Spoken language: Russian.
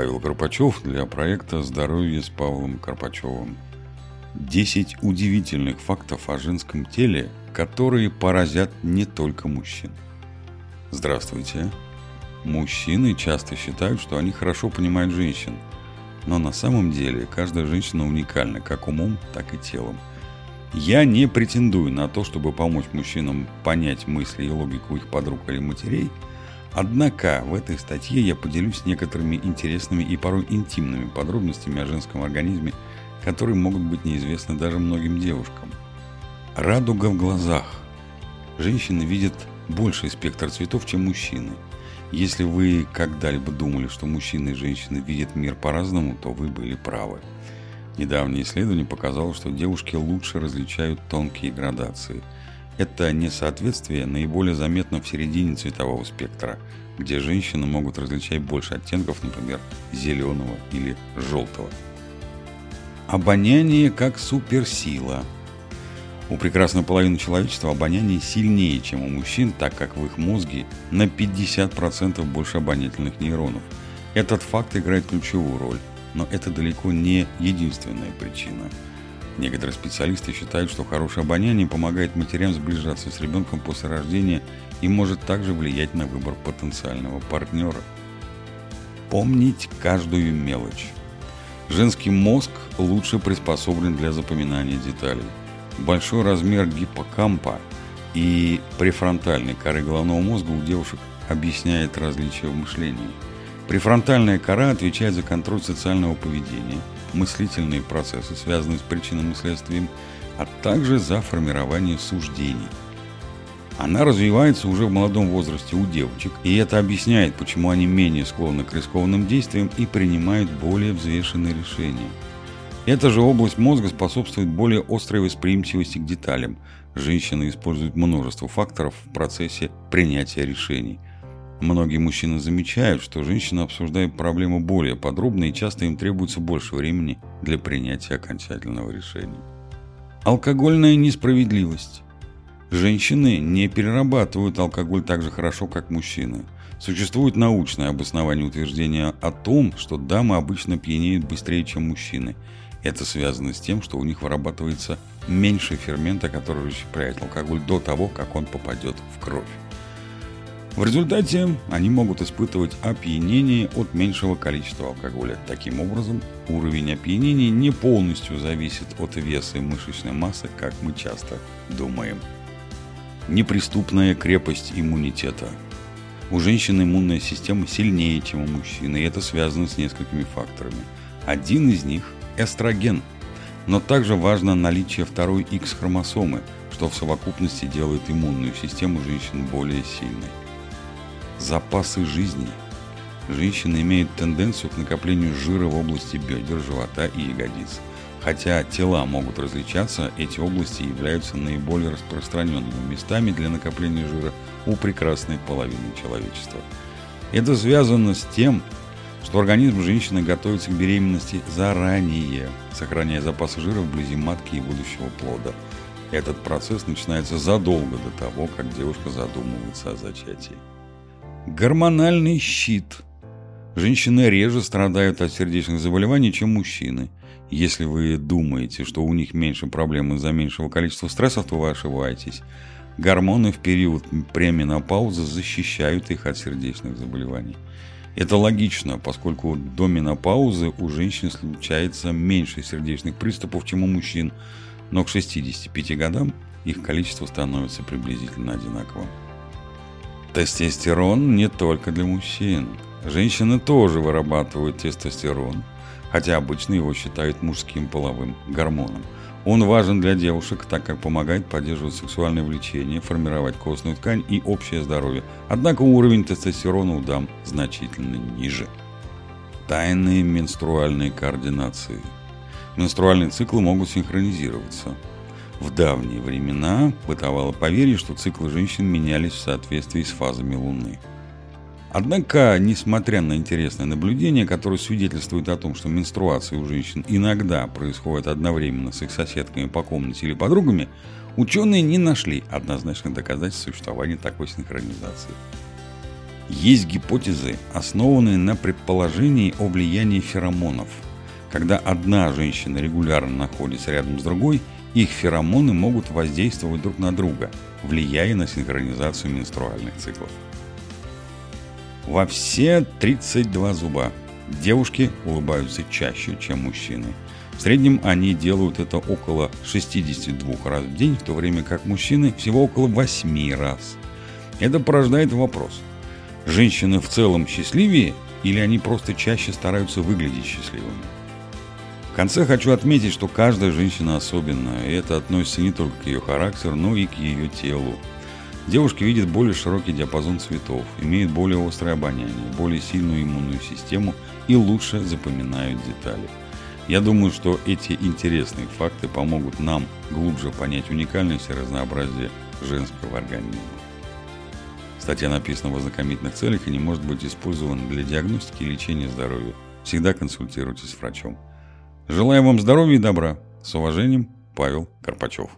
Павел Карпачев для проекта «Здоровье с Павлом Карпачевым». 10 удивительных фактов о женском теле, которые поразят не только мужчин. Здравствуйте. Мужчины часто считают, что они хорошо понимают женщин, но на самом деле каждая женщина уникальна как умом, так и телом. Я не претендую на то, чтобы помочь мужчинам понять мысли и логику их подруг или матерей – Однако в этой статье я поделюсь некоторыми интересными и порой интимными подробностями о женском организме, которые могут быть неизвестны даже многим девушкам. Радуга в глазах. Женщины видят больший спектр цветов, чем мужчины. Если вы когда-либо думали, что мужчины и женщины видят мир по-разному, то вы были правы. Недавнее исследование показало, что девушки лучше различают тонкие градации – это несоответствие наиболее заметно в середине цветового спектра, где женщины могут различать больше оттенков, например, зеленого или желтого. Обоняние как суперсила. У прекрасной половины человечества обоняние сильнее, чем у мужчин, так как в их мозге на 50% больше обонятельных нейронов. Этот факт играет ключевую роль, но это далеко не единственная причина – Некоторые специалисты считают, что хорошее обоняние помогает матерям сближаться с ребенком после рождения и может также влиять на выбор потенциального партнера. Помнить каждую мелочь. Женский мозг лучше приспособлен для запоминания деталей. Большой размер гиппокампа и префронтальной коры головного мозга у девушек объясняет различия в мышлении. Префронтальная кора отвечает за контроль социального поведения – мыслительные процессы, связанные с причинным и следствием, а также за формирование суждений. Она развивается уже в молодом возрасте у девочек, и это объясняет, почему они менее склонны к рискованным действиям и принимают более взвешенные решения. Эта же область мозга способствует более острой восприимчивости к деталям. Женщины используют множество факторов в процессе принятия решений – Многие мужчины замечают, что женщины обсуждают проблему более подробно и часто им требуется больше времени для принятия окончательного решения. Алкогольная несправедливость. Женщины не перерабатывают алкоголь так же хорошо, как мужчины. Существует научное обоснование утверждения о том, что дамы обычно пьянеют быстрее, чем мужчины. Это связано с тем, что у них вырабатывается меньше фермента, который расщепляет алкоголь до того, как он попадет в кровь. В результате они могут испытывать опьянение от меньшего количества алкоголя. Таким образом, уровень опьянения не полностью зависит от веса и мышечной массы, как мы часто думаем. Неприступная крепость иммунитета. У женщины иммунная система сильнее, чем у мужчины, и это связано с несколькими факторами. Один из них – эстроген. Но также важно наличие второй X-хромосомы, что в совокупности делает иммунную систему женщин более сильной запасы жизни. Женщины имеют тенденцию к накоплению жира в области бедер, живота и ягодиц. Хотя тела могут различаться, эти области являются наиболее распространенными местами для накопления жира у прекрасной половины человечества. Это связано с тем, что организм женщины готовится к беременности заранее, сохраняя запасы жира вблизи матки и будущего плода. Этот процесс начинается задолго до того, как девушка задумывается о зачатии. Гормональный щит. Женщины реже страдают от сердечных заболеваний, чем мужчины. Если вы думаете, что у них меньше проблем из-за меньшего количества стрессов, то вы ошибаетесь. Гормоны в период пременопаузы защищают их от сердечных заболеваний. Это логично, поскольку до менопаузы у женщин случается меньше сердечных приступов, чем у мужчин, но к 65 годам их количество становится приблизительно одинаковым. Тестостерон не только для мужчин. Женщины тоже вырабатывают тестостерон, хотя обычно его считают мужским половым гормоном. Он важен для девушек, так как помогает поддерживать сексуальное влечение, формировать костную ткань и общее здоровье. Однако уровень тестостерона у дам значительно ниже. Тайные менструальные координации. Менструальные циклы могут синхронизироваться – в давние времена бытовало поверье, что циклы женщин менялись в соответствии с фазами Луны. Однако, несмотря на интересное наблюдение, которое свидетельствует о том, что менструации у женщин иногда происходят одновременно с их соседками по комнате или подругами, ученые не нашли однозначных доказательств существования такой синхронизации. Есть гипотезы, основанные на предположении о влиянии феромонов. Когда одна женщина регулярно находится рядом с другой, их феромоны могут воздействовать друг на друга, влияя на синхронизацию менструальных циклов. Во все 32 зуба девушки улыбаются чаще, чем мужчины. В среднем они делают это около 62 раз в день, в то время как мужчины всего около 8 раз. Это порождает вопрос. Женщины в целом счастливее или они просто чаще стараются выглядеть счастливыми? В конце хочу отметить, что каждая женщина особенная, и это относится не только к ее характеру, но и к ее телу. Девушки видят более широкий диапазон цветов, имеют более острое обоняние, более сильную иммунную систему и лучше запоминают детали. Я думаю, что эти интересные факты помогут нам глубже понять уникальность и разнообразие женского организма. Статья написана в ознакомительных целях и не может быть использована для диагностики и лечения здоровья. Всегда консультируйтесь с врачом. Желаю вам здоровья и добра. С уважением, Павел Карпачев.